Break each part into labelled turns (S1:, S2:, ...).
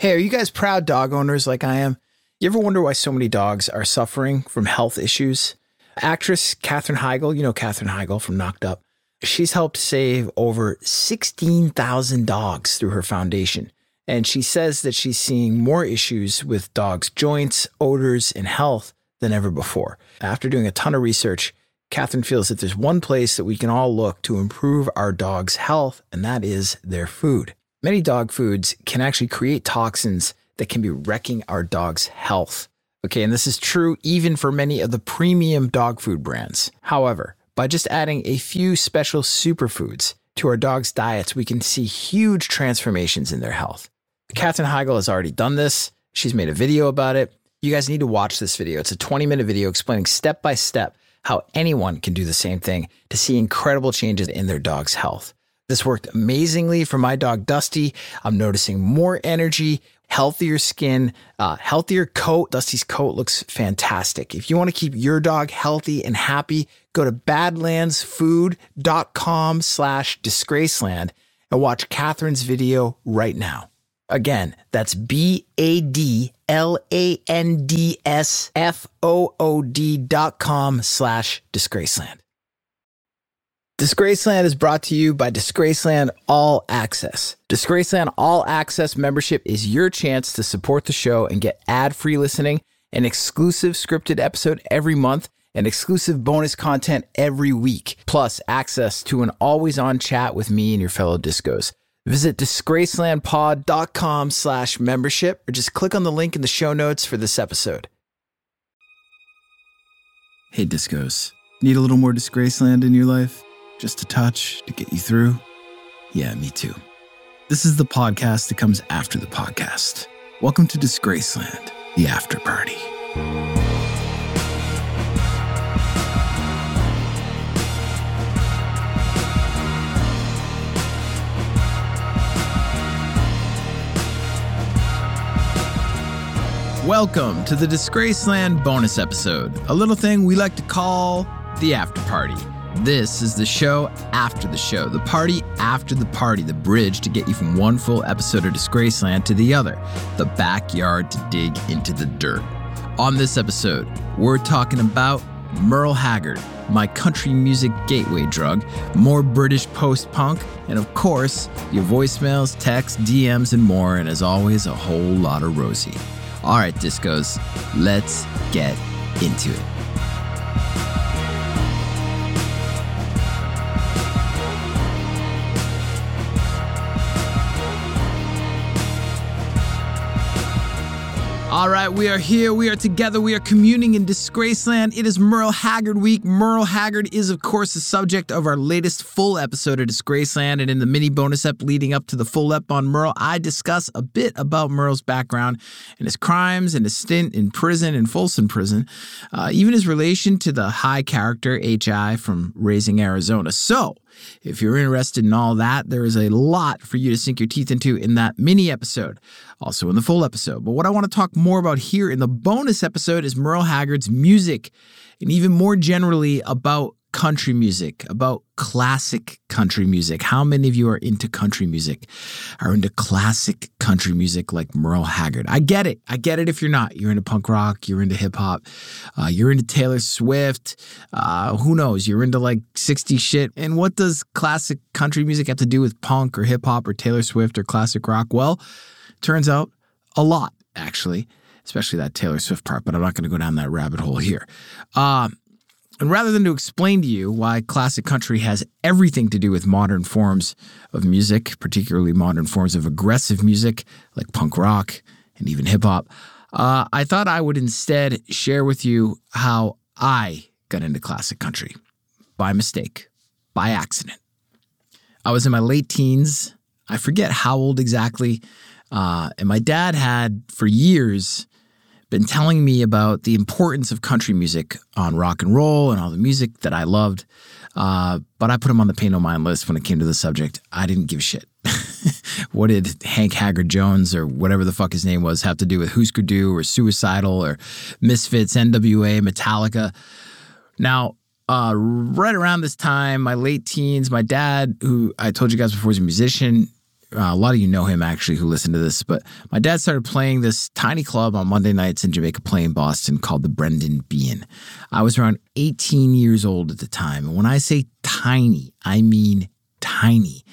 S1: Hey, are you guys proud dog owners like I am? You ever wonder why so many dogs are suffering from health issues? Actress Katherine Heigl, you know Katherine Heigl from Knocked Up, she's helped save over 16,000 dogs through her foundation. And she says that she's seeing more issues with dogs' joints, odors, and health than ever before. After doing a ton of research, Catherine feels that there's one place that we can all look to improve our dog's health, and that is their food. Many dog foods can actually create toxins that can be wrecking our dog's health. Okay, and this is true even for many of the premium dog food brands. However, by just adding a few special superfoods to our dog's diets, we can see huge transformations in their health. Katherine Heigl has already done this. She's made a video about it. You guys need to watch this video. It's a 20 minute video explaining step by step how anyone can do the same thing to see incredible changes in their dog's health. This worked amazingly for my dog Dusty. I'm noticing more energy, healthier skin, uh, healthier coat. Dusty's coat looks fantastic. If you want to keep your dog healthy and happy, go to badlandsfood.com slash disgraceland and watch Catherine's video right now. Again, that's B A D L A N D S F O O D dot com slash disgraceland. Disgraceland is brought to you by Disgraceland All Access. Disgraceland All Access membership is your chance to support the show and get ad free listening, an exclusive scripted episode every month, and exclusive bonus content every week, plus access to an always on chat with me and your fellow discos. Visit disgracelandpod.com slash membership or just click on the link in the show notes for this episode. Hey, discos. Need a little more Disgraceland in your life? Just a touch to get you through? Yeah, me too. This is the podcast that comes after the podcast. Welcome to Disgraceland, the after party. Welcome to the Disgraceland bonus episode, a little thing we like to call the after party. This is the show after the show, the party after the party, the bridge to get you from one full episode of Disgraceland to the other, the backyard to dig into the dirt. On this episode, we're talking about Merle Haggard, my country music gateway drug, more British post punk, and of course, your voicemails, texts, DMs, and more, and as always, a whole lot of Rosie. All right, discos, let's get into it. All right, we are here. We are together. We are communing in Disgraceland. It is Merle Haggard week. Merle Haggard is, of course, the subject of our latest full episode of Disgraceland. And in the mini bonus ep leading up to the full ep on Merle, I discuss a bit about Merle's background and his crimes and his stint in prison, in Folsom Prison, uh, even his relation to the high character H.I. from Raising Arizona. So, if you're interested in all that, there is a lot for you to sink your teeth into in that mini episode, also in the full episode. But what I want to talk more about here in the bonus episode is Merle Haggard's music, and even more generally about country music, about classic country music. How many of you are into country music? Are into classic country music like Merle Haggard? I get it. I get it if you're not. You're into punk rock, you're into hip hop, uh, you're into Taylor Swift. Uh, who knows? You're into like 60 shit. And what does classic country music have to do with punk or hip hop or Taylor Swift or classic rock? Well, turns out a lot, actually especially that Taylor Swift part, but I'm not going to go down that rabbit hole here. Uh, and rather than to explain to you why classic country has everything to do with modern forms of music, particularly modern forms of aggressive music like punk rock and even hip hop, uh, I thought I would instead share with you how I got into classic country by mistake, by accident. I was in my late teens. I forget how old exactly. Uh, and my dad had, for years, been telling me about the importance of country music on rock and roll and all the music that I loved. Uh, but I put him on the pay no mind list when it came to the subject. I didn't give a shit. what did Hank Haggard Jones or whatever the fuck his name was have to do with Husker Du or Suicidal or Misfits, NWA, Metallica? Now, uh, right around this time, my late teens, my dad, who I told you guys before, was a musician, uh, a lot of you know him actually who listen to this, but my dad started playing this tiny club on Monday nights in Jamaica Plain, Boston called the Brendan Behan. I was around 18 years old at the time. And when I say tiny, I mean tiny.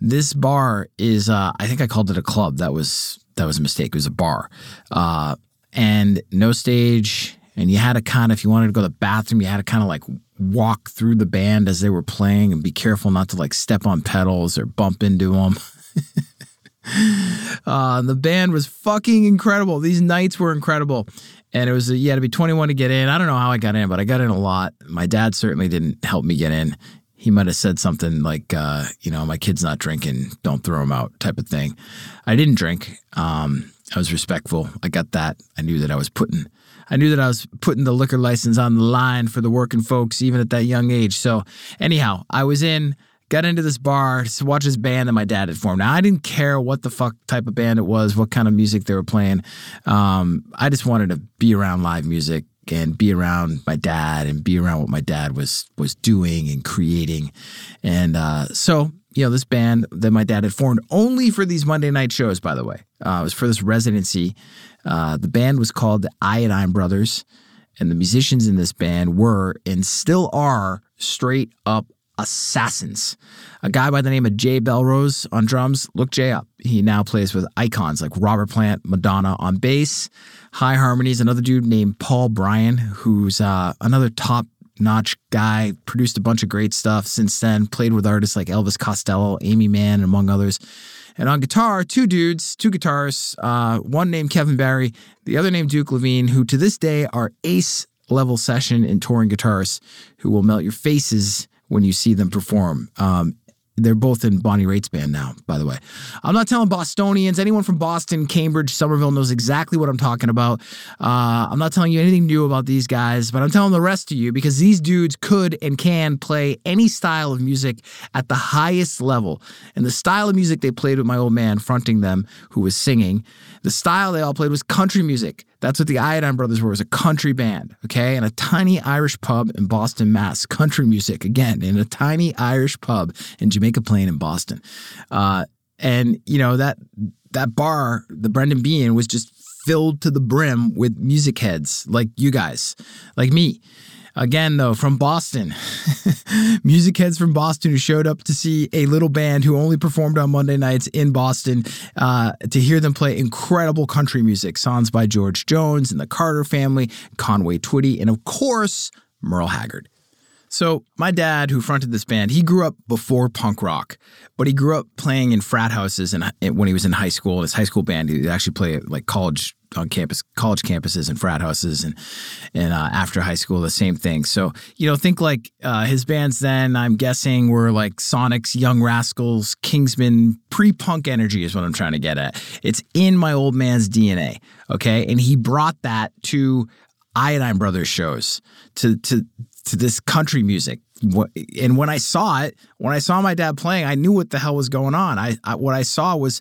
S1: This bar is, uh, I think I called it a club. That was that was a mistake. It was a bar, uh, and no stage. And you had to kind of, if you wanted to go to the bathroom, you had to kind of like walk through the band as they were playing and be careful not to like step on pedals or bump into them. uh, the band was fucking incredible. These nights were incredible. And it was, you had to be 21 to get in. I don't know how I got in, but I got in a lot. My dad certainly didn't help me get in. He might have said something like, uh, you know, my kid's not drinking, don't throw him out, type of thing. I didn't drink. Um, I was respectful. I got that. I knew that I was putting, I knew that I was putting the liquor license on the line for the working folks, even at that young age. So, anyhow, I was in got into this bar to watch this band that my dad had formed. Now I didn't care what the fuck type of band it was, what kind of music they were playing. Um, I just wanted to be around live music and be around my dad and be around what my dad was was doing and creating. And uh, so you know, this band that my dad had formed only for these Monday night shows, by the way. Uh, it was for this residency. Uh, the band was called the Iodine Brothers, and the musicians in this band were and still are straight up assassins. A guy by the name of Jay Bellerose on drums. Look Jay up. He now plays with icons like Robert Plant, Madonna on bass, High Harmonies. Another dude named Paul Bryan, who's uh, another top notch guy, produced a bunch of great stuff since then, played with artists like Elvis Costello, Aimee Mann, among others. And on guitar, two dudes, two guitarists, uh, one named Kevin Barry, the other named Duke Levine, who to this day are ace level session and touring guitarists who will melt your faces when you see them perform. Um, they're both in Bonnie Raitt's band now, by the way. I'm not telling Bostonians, anyone from Boston, Cambridge, Somerville knows exactly what I'm talking about. Uh, I'm not telling you anything new about these guys, but I'm telling the rest of you because these dudes could and can play any style of music at the highest level. And the style of music they played with my old man fronting them, who was singing, the style they all played was country music. That's what the Iodine Brothers were, was a country band, okay? In a tiny Irish pub in Boston, Mass. Country music, again, in a tiny Irish pub in Jamaica Plain in Boston. Uh, and, you know, that that bar, the Brendan Behan, was just filled to the brim with music heads like you guys, like me. Again, though, from Boston. Music heads from Boston who showed up to see a little band who only performed on Monday nights in Boston uh, to hear them play incredible country music. Songs by George Jones and the Carter family, Conway Twitty, and of course, Merle Haggard. So, my dad, who fronted this band, he grew up before punk rock, but he grew up playing in frat houses and when he was in high school. His high school band, he actually played like college on campus, college campuses and frat houses, and and uh, after high school, the same thing. So you know, think like uh, his bands. Then I'm guessing were like Sonics, Young Rascals, Kingsmen, pre-punk energy is what I'm trying to get at. It's in my old man's DNA. Okay, and he brought that to Iodine Brothers shows to to to this country music. And when I saw it, when I saw my dad playing, I knew what the hell was going on. I, I what I saw was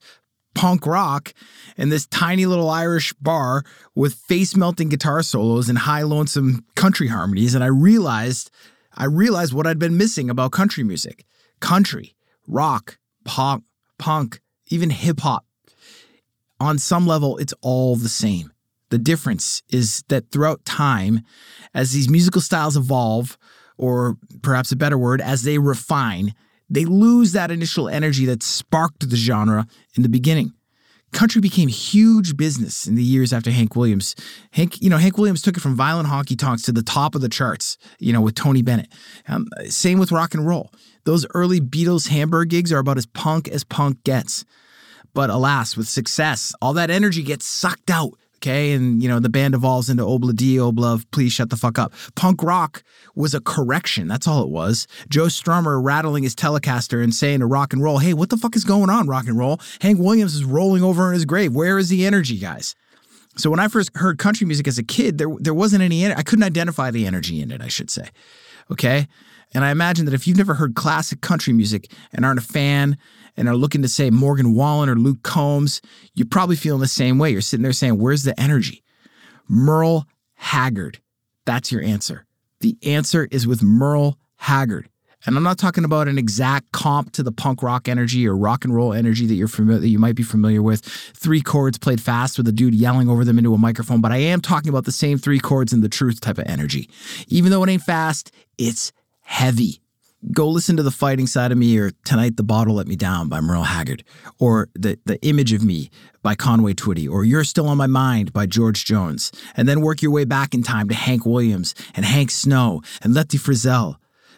S1: punk rock in this tiny little Irish bar with face melting guitar solos and high lonesome country harmonies. And I realized I realized what I'd been missing about country music country, rock, pop, punk, even hip hop. On some level, it's all the same. The difference is that throughout time, as these musical styles evolve, or perhaps a better word, as they refine, they lose that initial energy that sparked the genre in the beginning. Country became huge business in the years after Hank Williams. Hank, you know, Hank Williams took it from violent honky tonks to the top of the charts, you know, with Tony Bennett. Um, same with rock and roll. Those early Beatles Hamburg gigs are about as punk as punk gets. But alas, with success, all that energy gets sucked out okay? And, you know, the band evolves into Obla D, Obla, please shut the fuck up. Punk rock was a correction. That's all it was. Joe Strummer rattling his Telecaster and saying to rock and roll, hey, what the fuck is going on, rock and roll? Hank Williams is rolling over in his grave. Where is the energy, guys? So when I first heard country music as a kid, there there wasn't any. I couldn't identify the energy in it. I should say, okay. And I imagine that if you've never heard classic country music and aren't a fan and are looking to say Morgan Wallen or Luke Combs, you're probably feeling the same way. You're sitting there saying, Where's the energy? Merle Haggard. That's your answer. The answer is with Merle Haggard. And I'm not talking about an exact comp to the punk rock energy or rock and roll energy that you're familiar that you might be familiar with. Three chords played fast with a dude yelling over them into a microphone, but I am talking about the same three chords in the truth type of energy. Even though it ain't fast, it's heavy. Go listen to The Fighting Side of Me or Tonight the Bottle Let Me Down by Merle Haggard or The, the Image of Me by Conway Twitty or You're Still on My Mind by George Jones and then work your way back in time to Hank Williams and Hank Snow and Lefty Frizzell.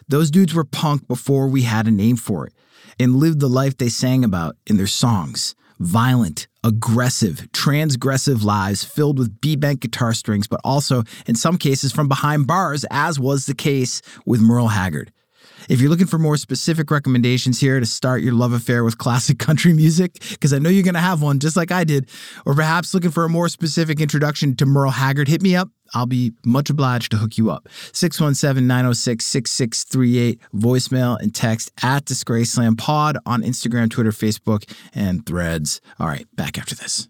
S1: Those dudes were punk before we had a name for it and lived the life they sang about in their songs. Violent, aggressive, transgressive lives filled with B-bank guitar strings, but also, in some cases, from behind bars, as was the case with Merle Haggard. If you're looking for more specific recommendations here to start your love affair with classic country music, because I know you're going to have one just like I did, or perhaps looking for a more specific introduction to Merle Haggard, hit me up. I'll be much obliged to hook you up. 617 906 6638, voicemail and text at Disgraceland Pod on Instagram, Twitter, Facebook, and threads. All right, back after this.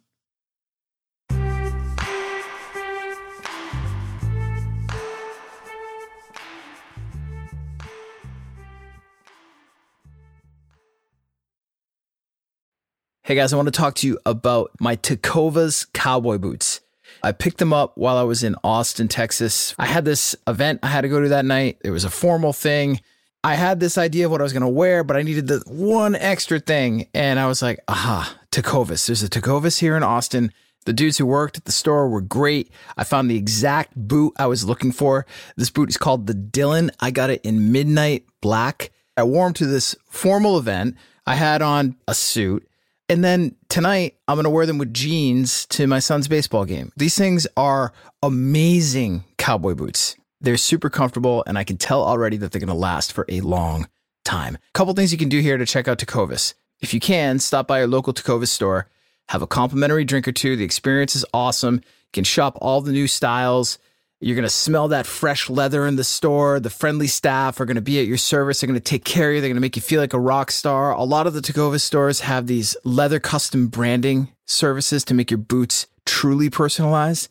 S1: Hey guys, I want to talk to you about my Tecovas cowboy boots. I picked them up while I was in Austin, Texas. I had this event I had to go to that night. It was a formal thing. I had this idea of what I was going to wear, but I needed the one extra thing. And I was like, aha, Tecovas. There's a Tecovas here in Austin. The dudes who worked at the store were great. I found the exact boot I was looking for. This boot is called the Dylan. I got it in midnight black. I wore them to this formal event. I had on a suit. And then tonight, I'm going to wear them with jeans to my son's baseball game. These things are amazing cowboy boots. They're super comfortable, and I can tell already that they're going to last for a long time. A couple things you can do here to check out Tecovas. If you can, stop by your local Tecovas store, have a complimentary drink or two. The experience is awesome. You can shop all the new styles. You're going to smell that fresh leather in the store. The friendly staff are going to be at your service. They're going to take care of you. They're going to make you feel like a rock star. A lot of the Tecovas stores have these leather custom branding services to make your boots truly personalized.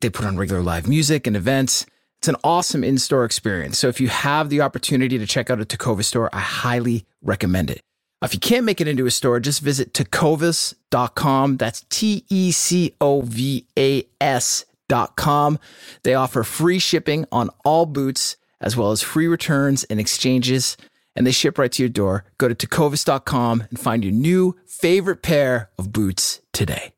S1: They put on regular live music and events. It's an awesome in store experience. So if you have the opportunity to check out a Tecovas store, I highly recommend it. If you can't make it into a store, just visit tecovas.com. That's T E C O V A S Com. They offer free shipping on all boots, as well as free returns and exchanges, and they ship right to your door. Go to tecovas.com and find your new favorite pair of boots today.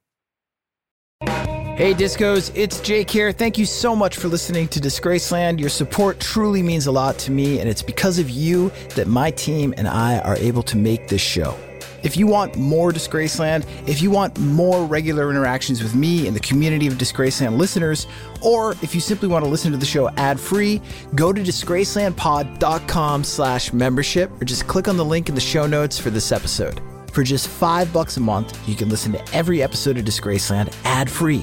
S1: Hey discos, it's Jake here. Thank you so much for listening to Disgraceland. Your support truly means a lot to me, and it's because of you that my team and I are able to make this show. If you want more Disgraceland, if you want more regular interactions with me and the community of Disgraceland listeners, or if you simply want to listen to the show ad-free, go to disgracelandpod.com slash membership or just click on the link in the show notes for this episode. For just five bucks a month, you can listen to every episode of Disgraceland ad-free.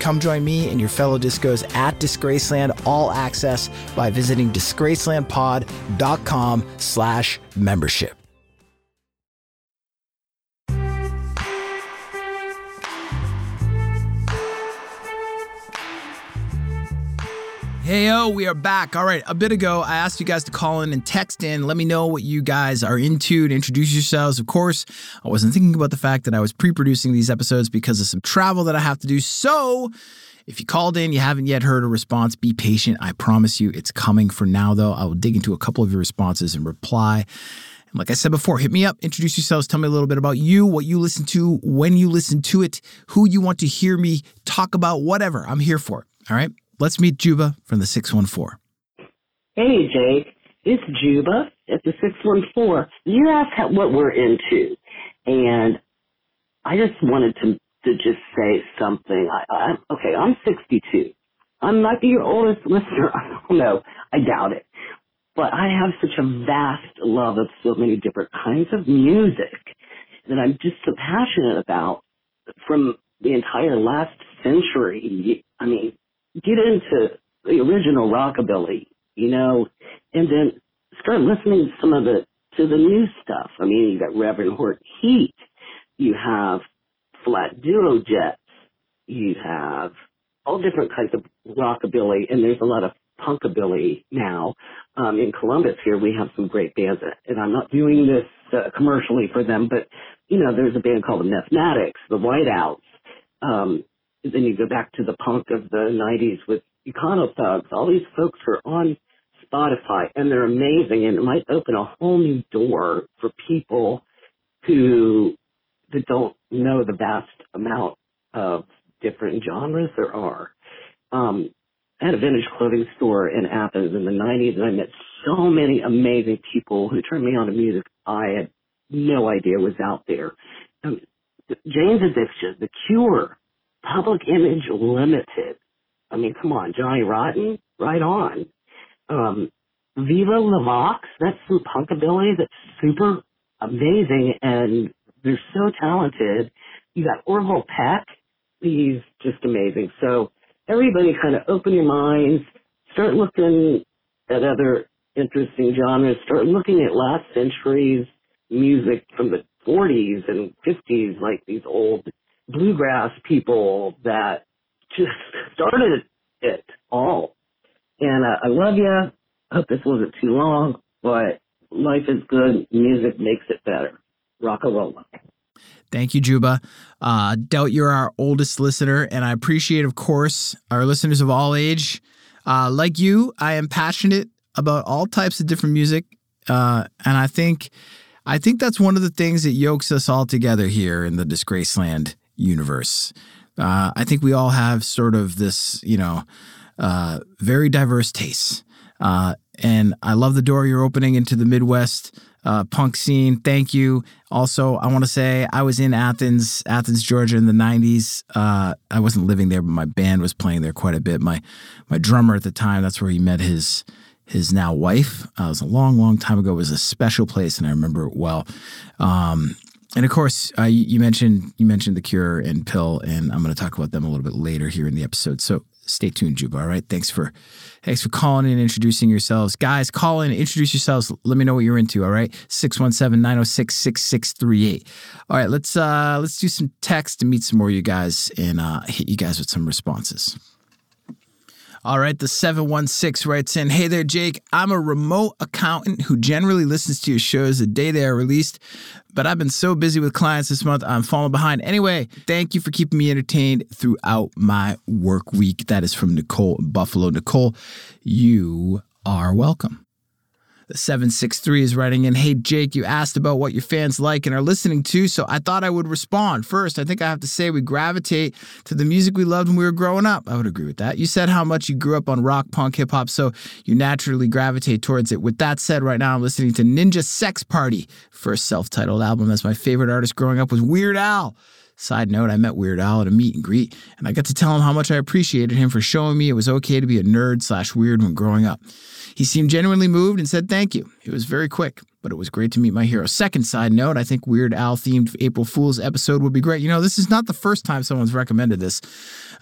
S1: Come join me and your fellow discos at Disgraceland All Access by visiting disgracelandpod.com slash membership. Hey, yo, we are back. All right, a bit ago, I asked you guys to call in and text in. Let me know what you guys are into and introduce yourselves. Of course, I wasn't thinking about the fact that I was pre producing these episodes because of some travel that I have to do. So, if you called in, you haven't yet heard a response, be patient. I promise you it's coming for now, though. I will dig into a couple of your responses and reply. And like I said before, hit me up, introduce yourselves, tell me a little bit about you, what you listen to, when you listen to it, who you want to hear me talk about, whatever. I'm here for it. All right. Let's meet Juba from the 614.
S2: Hey, Jake. It's Juba at the 614. You asked what we're into, and I just wanted to, to just say something. I, I, okay, I'm 62. I might be your oldest listener. I don't know. I doubt it. But I have such a vast love of so many different kinds of music that I'm just so passionate about from the entire last century. I mean, get into the original rockabilly, you know, and then start listening to some of the to the new stuff. I mean, you got Reverend Horton Heat, you have Flat Duo Jets, you have all different kinds of rockabilly, and there's a lot of punkabilly now. Um, in Columbus here, we have some great bands, and I'm not doing this uh, commercially for them, but you know, there's a band called the Mathematics, the Whiteouts. Um, then you go back to the punk of the 90s with Econo Thugs. All these folks are on Spotify and they're amazing and it might open a whole new door for people who that don't know the vast amount of different genres there are. Um, I had a vintage clothing store in Athens in the 90s and I met so many amazing people who turned me on to music I had no idea was out there. Um, Jane's Addiction, The Cure, Public Image Limited. I mean, come on, Johnny Rotten, right on. Um, Viva Le Vox, that's some punkabilly that's super amazing and they're so talented. You got Orville Peck, he's just amazing. So everybody kind of open your minds, start looking at other interesting genres, start looking at last century's music from the 40s and 50s, like these old bluegrass people that just started it all. And uh, I love you. Hope this wasn't too long, but life is good. Music makes it better. Rock and roll.
S1: Thank you, Juba. Uh, doubt you're our oldest listener, and I appreciate, of course, our listeners of all age. Uh, like you, I am passionate about all types of different music, uh, and I think, I think that's one of the things that yokes us all together here in the Disgraceland universe. Uh, I think we all have sort of this, you know, uh, very diverse tastes. Uh, and I love the door you're opening into the Midwest uh, punk scene. Thank you. Also, I want to say I was in Athens, Athens, Georgia, in the '90s. Uh, I wasn't living there, but my band was playing there quite a bit. My my drummer at the time, that's where he met his his now wife. Uh, it was a long, long time ago. It was a special place, and I remember it well. Um, and of course, uh, you mentioned you mentioned the Cure and PiL, and I'm going to talk about them a little bit later here in the episode. So stay tuned, Juba. All right, thanks for thanks for calling and introducing yourselves, guys. Call in, introduce yourselves. Let me know what you're into. All right, 617-906-6638. All right, let's uh let's do some text to meet some more of you guys and uh, hit you guys with some responses. All right, the 716 writes in Hey there, Jake. I'm a remote accountant who generally listens to your shows the day they are released, but I've been so busy with clients this month, I'm falling behind. Anyway, thank you for keeping me entertained throughout my work week. That is from Nicole Buffalo. Nicole, you are welcome. The 763 is writing in, Hey, Jake, you asked about what your fans like and are listening to, so I thought I would respond. First, I think I have to say we gravitate to the music we loved when we were growing up. I would agree with that. You said how much you grew up on rock, punk, hip hop, so you naturally gravitate towards it. With that said, right now I'm listening to Ninja Sex Party, first self titled album as my favorite artist growing up was Weird Al. Side note, I met Weird Al at a meet and greet, and I got to tell him how much I appreciated him for showing me it was okay to be a nerd slash weird when growing up. He seemed genuinely moved and said thank you. It was very quick, but it was great to meet my hero. Second side note, I think Weird Al themed April Fool's episode would be great. You know, this is not the first time someone's recommended this.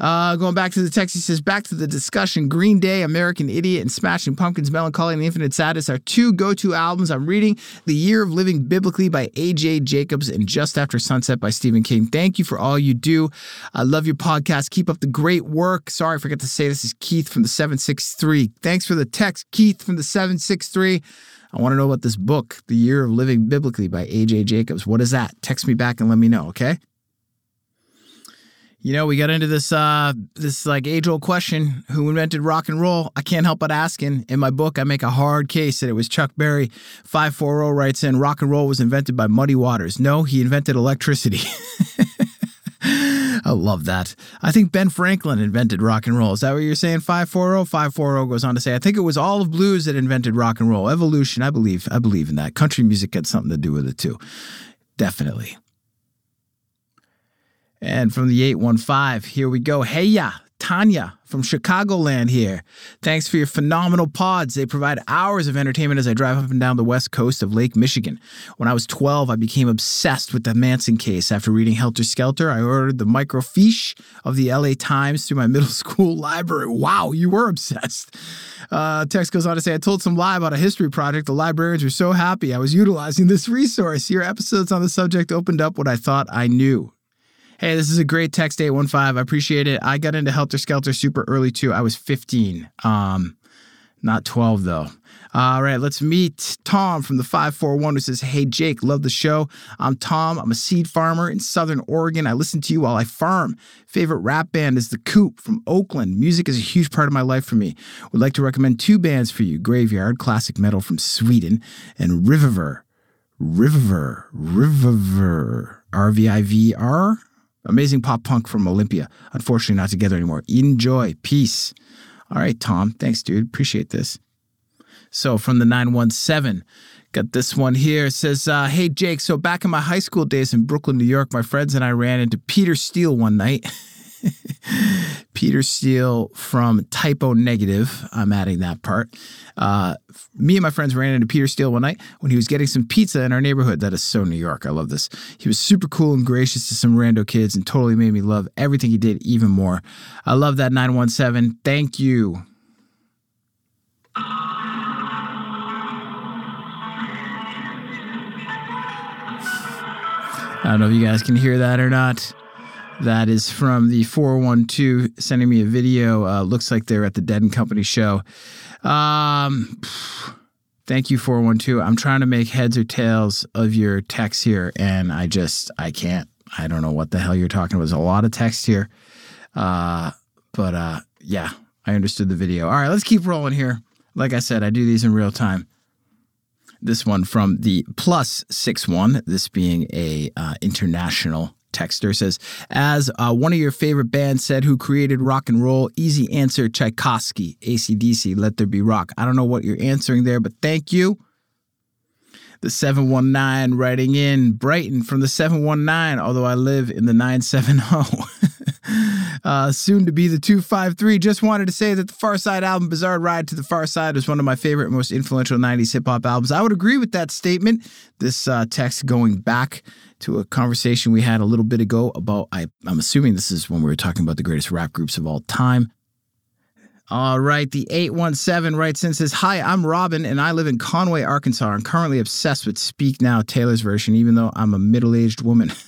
S1: Uh, going back to the text, he says, back to the discussion Green Day, American Idiot, and Smashing Pumpkins, Mellon Collie and the Infinite Sadness are two go to albums. I'm reading The Year of Living Biblically by A.J. Jacobs and Just After Sunset by Stephen King. Thank you for all you do. I love your podcast. Keep up the great work. Sorry, I forgot to say this is Keith from the 763. Thanks for the text, Keith from the 763. I want to know about this book, The Year of Living Biblically by A.J. Jacobs. What is that? Text me back and let me know, okay? You know, we got into this uh this like age old question, who invented rock and roll? I can't help but asking. In my book, I make a hard case that it was Chuck Berry. 540 writes in, rock and roll was invented by Muddy Waters. No, he invented electricity. Love that. I think Ben Franklin invented rock and roll. Is that what you're saying? 540? 540 goes on to say, I think it was all of blues that invented rock and roll. Evolution, I believe. I believe in that. Country music had something to do with it too. Definitely. And from the 815, here we go. Hey, ya, Tanya from Chicagoland here. Thanks for your phenomenal pods. They provide hours of entertainment as I drive up and down the west coast of Lake Michigan. When I was 12, I became obsessed with the Manson case. After reading Helter Skelter, I ordered the microfiche of the LA Times through my middle school library. Wow, you were obsessed. Uh, text goes on to say, I told some lie about a history project. The librarians were so happy I was utilizing this resource. Your episodes on the subject opened up what I thought I knew. Hey, this is a great text 815. I appreciate it. I got into Helter Skelter super early too. I was 15. Um, not 12 though. All right, let's meet Tom from the 541 who says, Hey Jake, love the show. I'm Tom. I'm a seed farmer in Southern Oregon. I listen to you while I farm. Favorite rap band is The Coup from Oakland. Music is a huge part of my life for me. Would like to recommend two bands for you Graveyard, classic metal from Sweden, and Riviver. Riviver. Riviver. R V I V R? Amazing pop punk from Olympia. Unfortunately, not together anymore. Enjoy. Peace. All right, Tom. Thanks, dude. Appreciate this. So from the 917, got this one here. It says, uh, Hey, Jake. So back in my high school days in Brooklyn, New York, my friends and I ran into Peter Steele one night. Peter Steele from Type O Negative. I'm adding that part. Uh, me and my friends ran into Peter Steele one night when he was getting some pizza in our neighborhood. That is so New York. I love this. He was super cool and gracious to some rando kids and totally made me love everything he did even more. I love that 917. Thank you. I don't know if you guys can hear that or not. That is from the 412 sending me a video. Uh, looks like they're at the Dead and Company show. Um, thank you, 412. I'm trying to make heads or tails of your text here, and I just, I can't. I don't know what the hell you're talking about. There's a lot of text here. Uh, but uh, yeah, I understood the video. All right, let's keep rolling here. Like I said, I do these in real time. This one from the plus six one, this being a uh, international texter says, as uh, one of your favorite bands said, who created rock and roll? Easy answer, Tchaikovsky, ACDC, Let There Be Rock. I don't know what you're answering there, but thank you. The 719 writing in Brighton from the 719, although I live in the 970. uh, soon to be the 253. Just wanted to say that the Pharcyde album, Bizarre Ride to the Pharcyde, is one of my favorite, most influential 90s hip hop albums. I would agree with that statement. This uh, text going back to a conversation we had a little bit ago about, I, I'm assuming this is when we were talking about the greatest rap groups of all time. All right, the 817 writes in says, Hi, I'm Robin and I live in Conway, Arkansas. I'm currently obsessed with Speak Now Taylor's version, even though I'm a middle aged woman.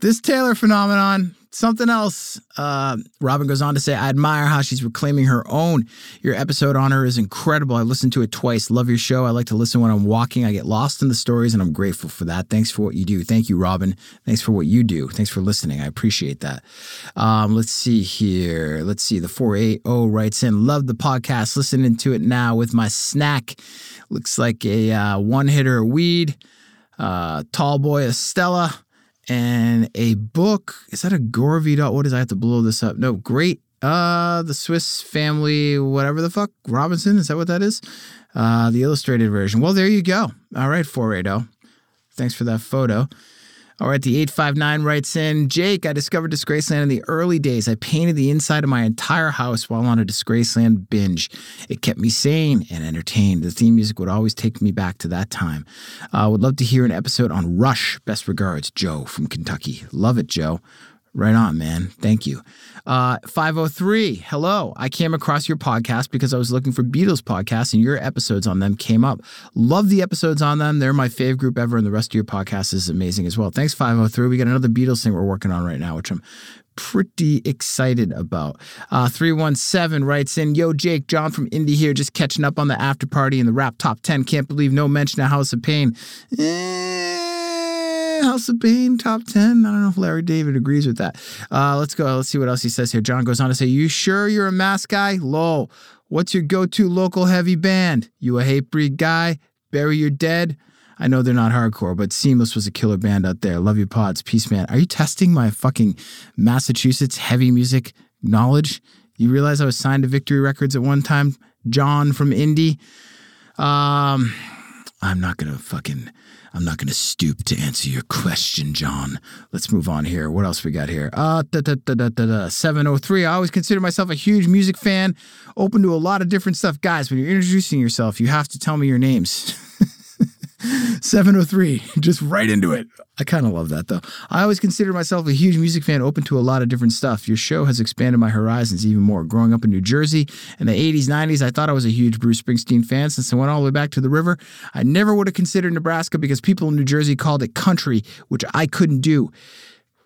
S1: This Taylor phenomenon, something else. Uh, Robin goes on to say, I admire how she's reclaiming her own. Your episode on her is incredible. I listened to it twice. Love your show. I like to listen when I'm walking. I get lost in the stories, and I'm grateful for that. Thanks for what you do. Thank you, Robin. Thanks for what you do. Thanks for listening. I appreciate that. Um, let's see here. Let's see. The 480 writes in, Love the podcast. Listening to it now with my snack. Looks like a uh, one hitter weed. Uh, tall boy Estella and a book. Is that a Gorvy? What is? I have to blow this up. No, great. Uh, the Swiss Family, whatever the fuck, Robinson. Is that what that is? Uh, the illustrated version. Well, there you go. All right, 480. Thanks for that photo. All right, the 859 writes in Jake, I discovered Disgraceland in the early days. I painted the inside of my entire house while on a Disgraceland binge. It kept me sane and entertained. The theme music would always take me back to that time. I uh, would love to hear an episode on Rush. Best regards, Joe from Kentucky. Love it, Joe. Right on, man. Thank you. Uh, 503, hello. I came across your podcast because I was looking for Beatles podcasts and your episodes on them came up. Love the episodes on them. They're my fave group ever, and the rest of your podcast is amazing as well. Thanks, 503. We got another Beatles thing we're working on right now, which I'm pretty excited about. Uh, 317 writes in, Yo, Jake, John from Indy here, just catching up on the after party and the rap top 10. Can't believe no mention of House of Pain. Eh House of Pain top 10. I don't know if Larry David agrees with that. Uh, let's go. Let's see what else he says here. John goes on to say, You sure you're a mask guy? Lol. What's your go to local heavy band? You a Hatebreed guy? Bury Your Dead? I know they're not hardcore, but Seemless was a killer band out there. Love your pods. Peace, man. Are you testing my fucking Massachusetts heavy music knowledge? You realize I was signed to Victory Records at one time? John from Indy? Um, I'm not gonna fucking I'm not to stoop to answer your question, John. Let's move on here. What else we got here? Uh, da, da, da, da, da, da. 703. I always consider myself a huge music fan, open to a lot of different stuff. Guys, when you're introducing yourself, you have to tell me your names. 703, just right into it. I kind of love that though. I always consider myself a huge music fan, open to a lot of different stuff. Your show has expanded my horizons even more. Growing up in New Jersey in the 80s, 90s, I thought I was a huge Bruce Springsteen fan since I went all the way back to the river. I never would have considered Nebraska because people in New Jersey called it country, which I couldn't do.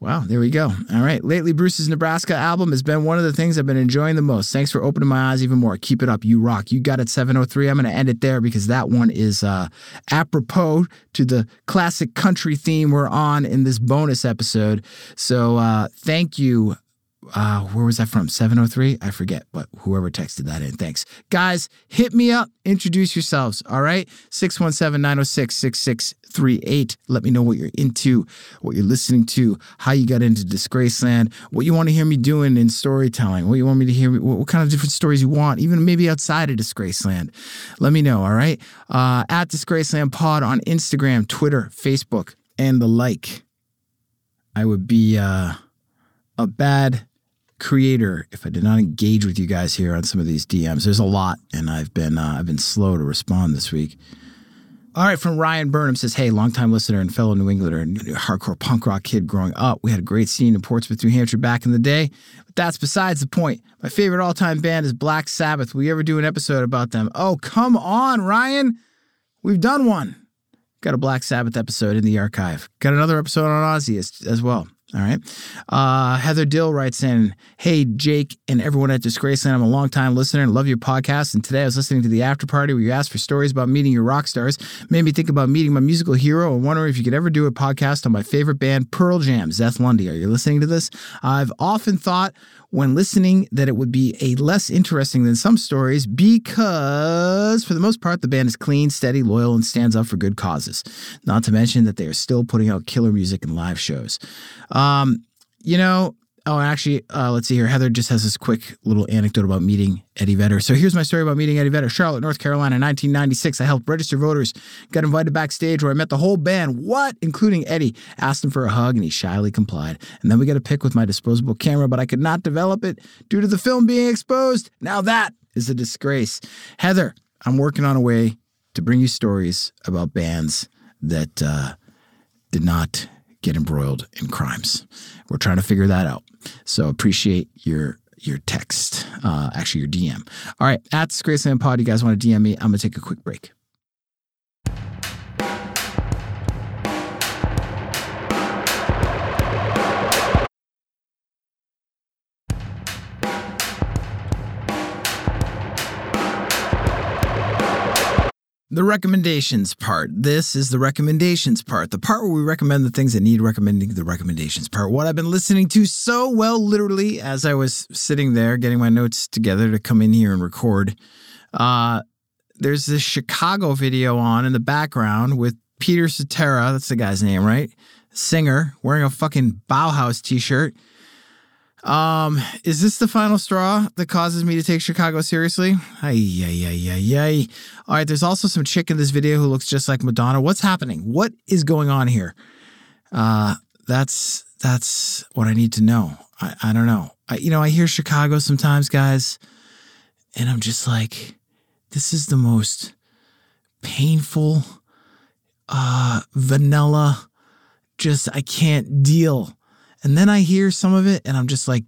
S1: Wow, there we go. All right. Lately, Bruce's Nebraska album has been one of the things I've been enjoying the most. Thanks for opening my eyes even more. Keep it up. You rock. You got it 703. I'm going to end it there because that one is uh, apropos to the classic country theme we're on in this bonus episode. So uh, thank you uh, where was that from? 703? I forget, but whoever texted that in, thanks. Guys, hit me up. Introduce yourselves, all right? 617 906 6638. Let me know what you're into, what you're listening to, how you got into Disgraceland, what you want to hear me doing in storytelling, what you want me to hear, what, what kind of different stories you want, even maybe outside of Disgraceland. Let me know, all right? Uh, at Disgraceland Pod on Instagram, Twitter, Facebook, and the like. I would be uh, a bad creator if I did not engage with you guys here on some of these DMs. There's a lot, and I've been uh, I've been slow to respond this week. All right, from Ryan Burnham says, "Hey, longtime listener and fellow New Englander, hardcore punk rock kid growing up. We had a great scene in Portsmouth, New Hampshire back in the day, but that's besides the point. My favorite all-time band is Black Sabbath. Will you ever do an episode about them? Oh, come on, Ryan. We've done one. Got a Black Sabbath episode in the archive. Got another episode on Ozzy as, as well. All right. Uh, Heather Dill writes in Hey, Jake and everyone at Disgraceland. I'm a long-time listener and love your podcast. And today I was listening to the after party where you asked for stories about meeting your rock stars. Made me think about meeting my musical hero and wondering if you could ever do a podcast on my favorite band, Pearl Jam. Zeth Lundy, are you listening to this? I've often thought when listening that it would be a less interesting than some stories because for the most part the band is clean, steady, loyal and stands up for good causes. Not to mention that they are still putting out killer music and live shows. Um, you know, Oh, actually, uh, let's see here. Heather just has this quick little anecdote about meeting Eddie Vedder. So here's my story about meeting Eddie Vedder. Charlotte, North Carolina, 1996. I helped register voters. Got invited backstage where I met the whole band. What? Including Eddie. Asked him for a hug and he shyly complied. And then we got a pic with my disposable camera, but I could not develop it due to the film being exposed. Now that is a disgrace. Heather, I'm working on a way to bring you stories about bands that uh, did not get embroiled in crimes. We're trying to figure that out. So appreciate your your text, uh, actually your DM. All right, at Disgraceland Pod, you guys want to DM me? I'm gonna take a quick break. The recommendations part. This is the recommendations part, the part where we recommend the things that need recommending the recommendations part. What I've been listening to so well, literally, as I was sitting there getting my notes together to come in here and record. Uh, there's this Chicago video on in the background with Peter Cetera. That's the guy's name, right? Singer wearing a fucking Bauhaus t shirt. Um, is this the final straw that causes me to take Chicago seriously? Ay, ay, ay, ay, ay. All right, there's also some chick in this video who looks just like Madonna. What's happening? What is going on here? Uh, that's that's what I need to know. I, I don't know. I, you know, I hear Chicago sometimes, guys, and I'm just like, this is the most painful, uh, vanilla, just I can't deal and then I hear some of it and I'm just like,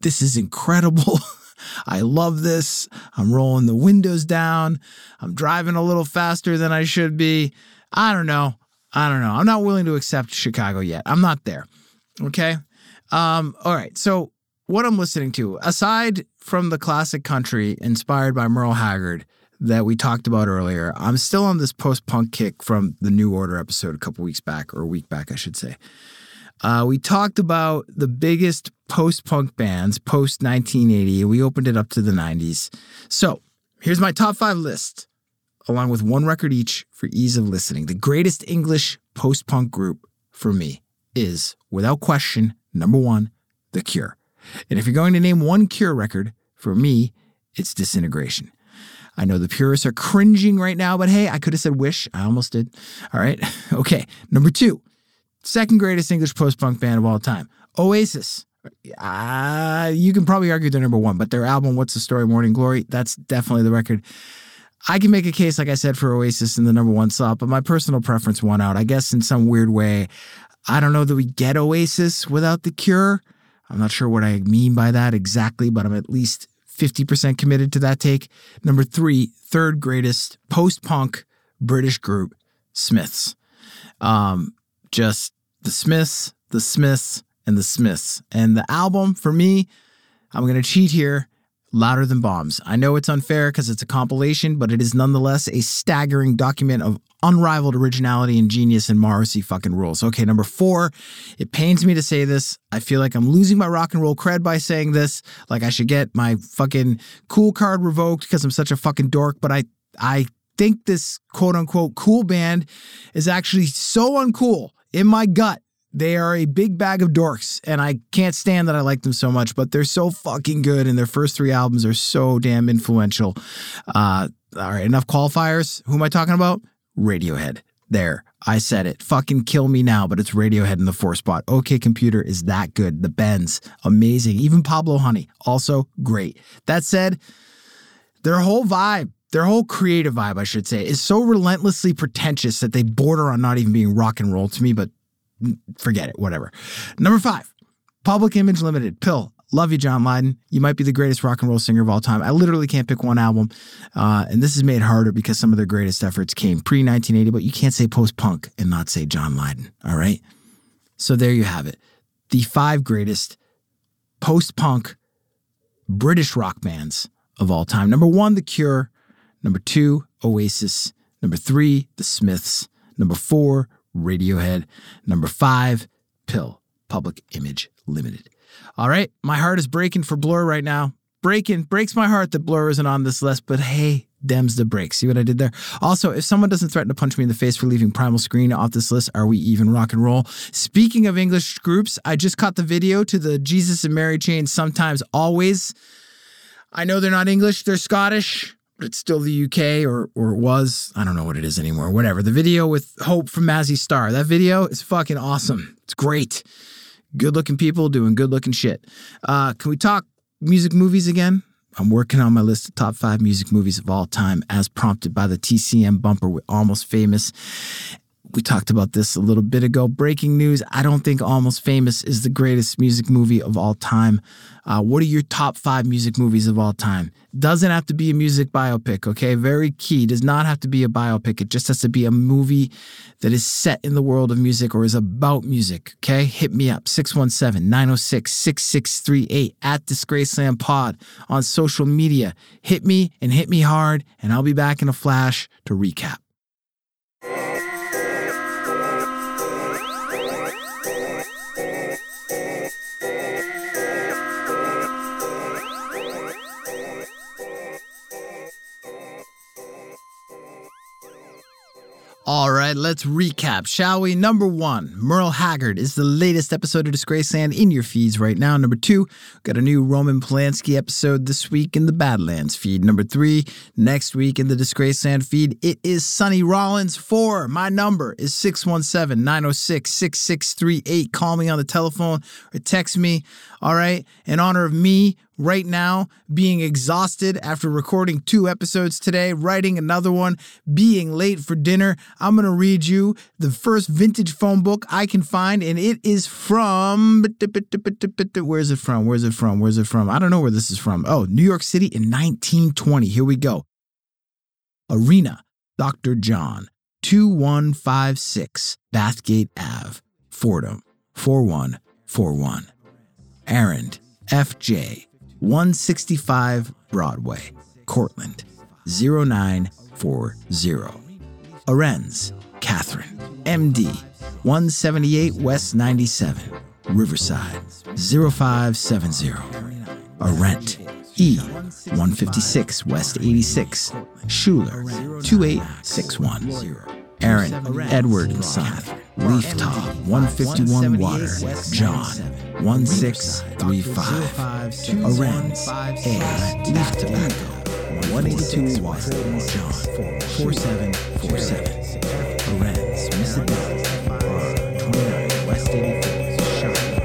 S1: this is incredible. I love this. I'm rolling the windows down. I'm driving a little faster than I should be. I don't know. I don't know. I'm not willing to accept Chicago yet. I'm not there. Okay. Um, all right. So, what I'm listening to, aside from the classic country inspired by Merle Haggard that we talked about earlier, I'm still on this post punk kick from the New Order episode a couple weeks back, or a week back, I should say. Uh, we talked about the biggest post punk bands post 1980. We opened it up to the 90s. So here's my top five list, along with one record each for ease of listening. The greatest English post punk group for me is, without question, number one, The Cure. And if you're going to name one Cure record, for me, it's Disintegration. I know the purists are cringing right now, but hey, I could have said Wish. I almost did. All right. Okay. Number two, second greatest English post punk band of all time. Oasis. Uh, you can probably argue they're number one, but their album, What's the Story, Morning Glory, that's definitely the record. I can make a case, like I said, for Oasis in the number one slot, but my personal preference won out. I guess in some weird way, I don't know that we get Oasis without The Cure. I'm not sure what I mean by that exactly, but I'm at least 50% committed to that take. Number three, third greatest post punk British group, Smiths. Um, just the Smiths, the Smiths, and the Smiths. And the album, for me, I'm going to cheat here. Louder Than Bombs. I know it's unfair because it's a compilation, but it is nonetheless a staggering document of unrivaled originality and genius and Morrissey fucking rules. Okay, number four, it pains me to say this. I feel like I'm losing my rock and roll cred by saying this. Like I should get my fucking cool card revoked because I'm such a fucking dork, but I I think this quote unquote cool band is actually so uncool in my gut they are a big bag of dorks, and I can't stand that I like them so much, but they're so fucking good, and their first three albums are so damn influential. Uh, all right, enough qualifiers. Who am I talking about? Radiohead. There, I said it. Fucking kill me now, but it's Radiohead in the four spot. OK Computer is that good. The Bends, amazing. Even Pablo Honey, also great. That said, their whole vibe, their whole creative vibe, I should say, is so relentlessly pretentious that they border on not even being rock and roll to me, but forget it, whatever. Number five, Public Image Limited, PiL. Love you, John Lydon. You might be the greatest rock and roll singer of all time. I literally can't pick one album. Uh, and this is made harder because some of their greatest efforts came pre 1980, but you can't say post punk and not say John Lydon. All right. So there you have it. The five greatest post punk British rock bands of all time. Number one, The Cure. Number two, Oasis. Number three, The Smiths. Number four, Radiohead. Number five, PiL, Public Image Limited. All right, my heart is breaking for Blur right now. Breaking, breaks my heart that Blur isn't on this list, but hey, dems the break. See what I did there? Also, if someone doesn't threaten to punch me in the face for leaving Primal Scream off this list, are we even rock and roll? Speaking of English groups, I just caught the video to the Jesus and Mary chain, sometimes always. I know they're not English, they're Scottish but it's still the UK or or it was. I don't know what it is anymore. Whatever. The video with Hope from Mazzy Star. That video is fucking awesome. It's great. Good looking people doing good looking shit. Uh, can we talk music movies again? I'm working on my list of top five music movies of all time as prompted by the TCM bumper with Almost Famous. We talked about this a little bit ago. Breaking news I don't think Almost Famous is the greatest music movie of all time. Uh, what are your top five music movies of all time? Doesn't have to be a music biopic, okay? Very key. Does not have to be a biopic. It just has to be a movie that is set in the world of music or is about music, okay? Hit me up 617 906 6638 at Disgraceland Pod on social media. Hit me and hit me hard, and I'll be back in a flash to recap. Right, let's recap, shall we? Number one, Merle Haggard is the latest episode of Disgraceland in your feeds right now. Number two, got a new Roman Polanski episode this week in the Badlands feed. Number three, next week in the Disgraceland feed, it is Sonny Rollins. Four, my number is 617 906 6638. Call me on the telephone or text me. All right, in honor of me right now, being exhausted after recording two episodes today, writing another one, being late for dinner, I'm going to read you the first vintage phone book I can find, and it is from. Where's it from? Where's it from? Where's it from? I don't know where this is from. Oh, New York City in 1920. Here we go. Arena, Dr. John, 2156 Bathgate Ave, Fordham, 4141. Errand, FJ, 165 Broadway, Cortlandt, 0940. Arenz, Catherine, MD, 178 West 97, Riverside, 0570. Arent, E, 156 West 86, Schuler, 2861. Aaron, Edward and Son, Leaf Top, 151 Water, John, 1635. Arenz, A, Leaf Tobacco, 182 Water, John, 4747. Arenz, Mississippi, R, 29 West 84, Charlotte,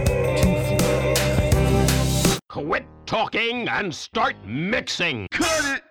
S1: 2
S3: Quit talking and start mixing.
S4: Cut it!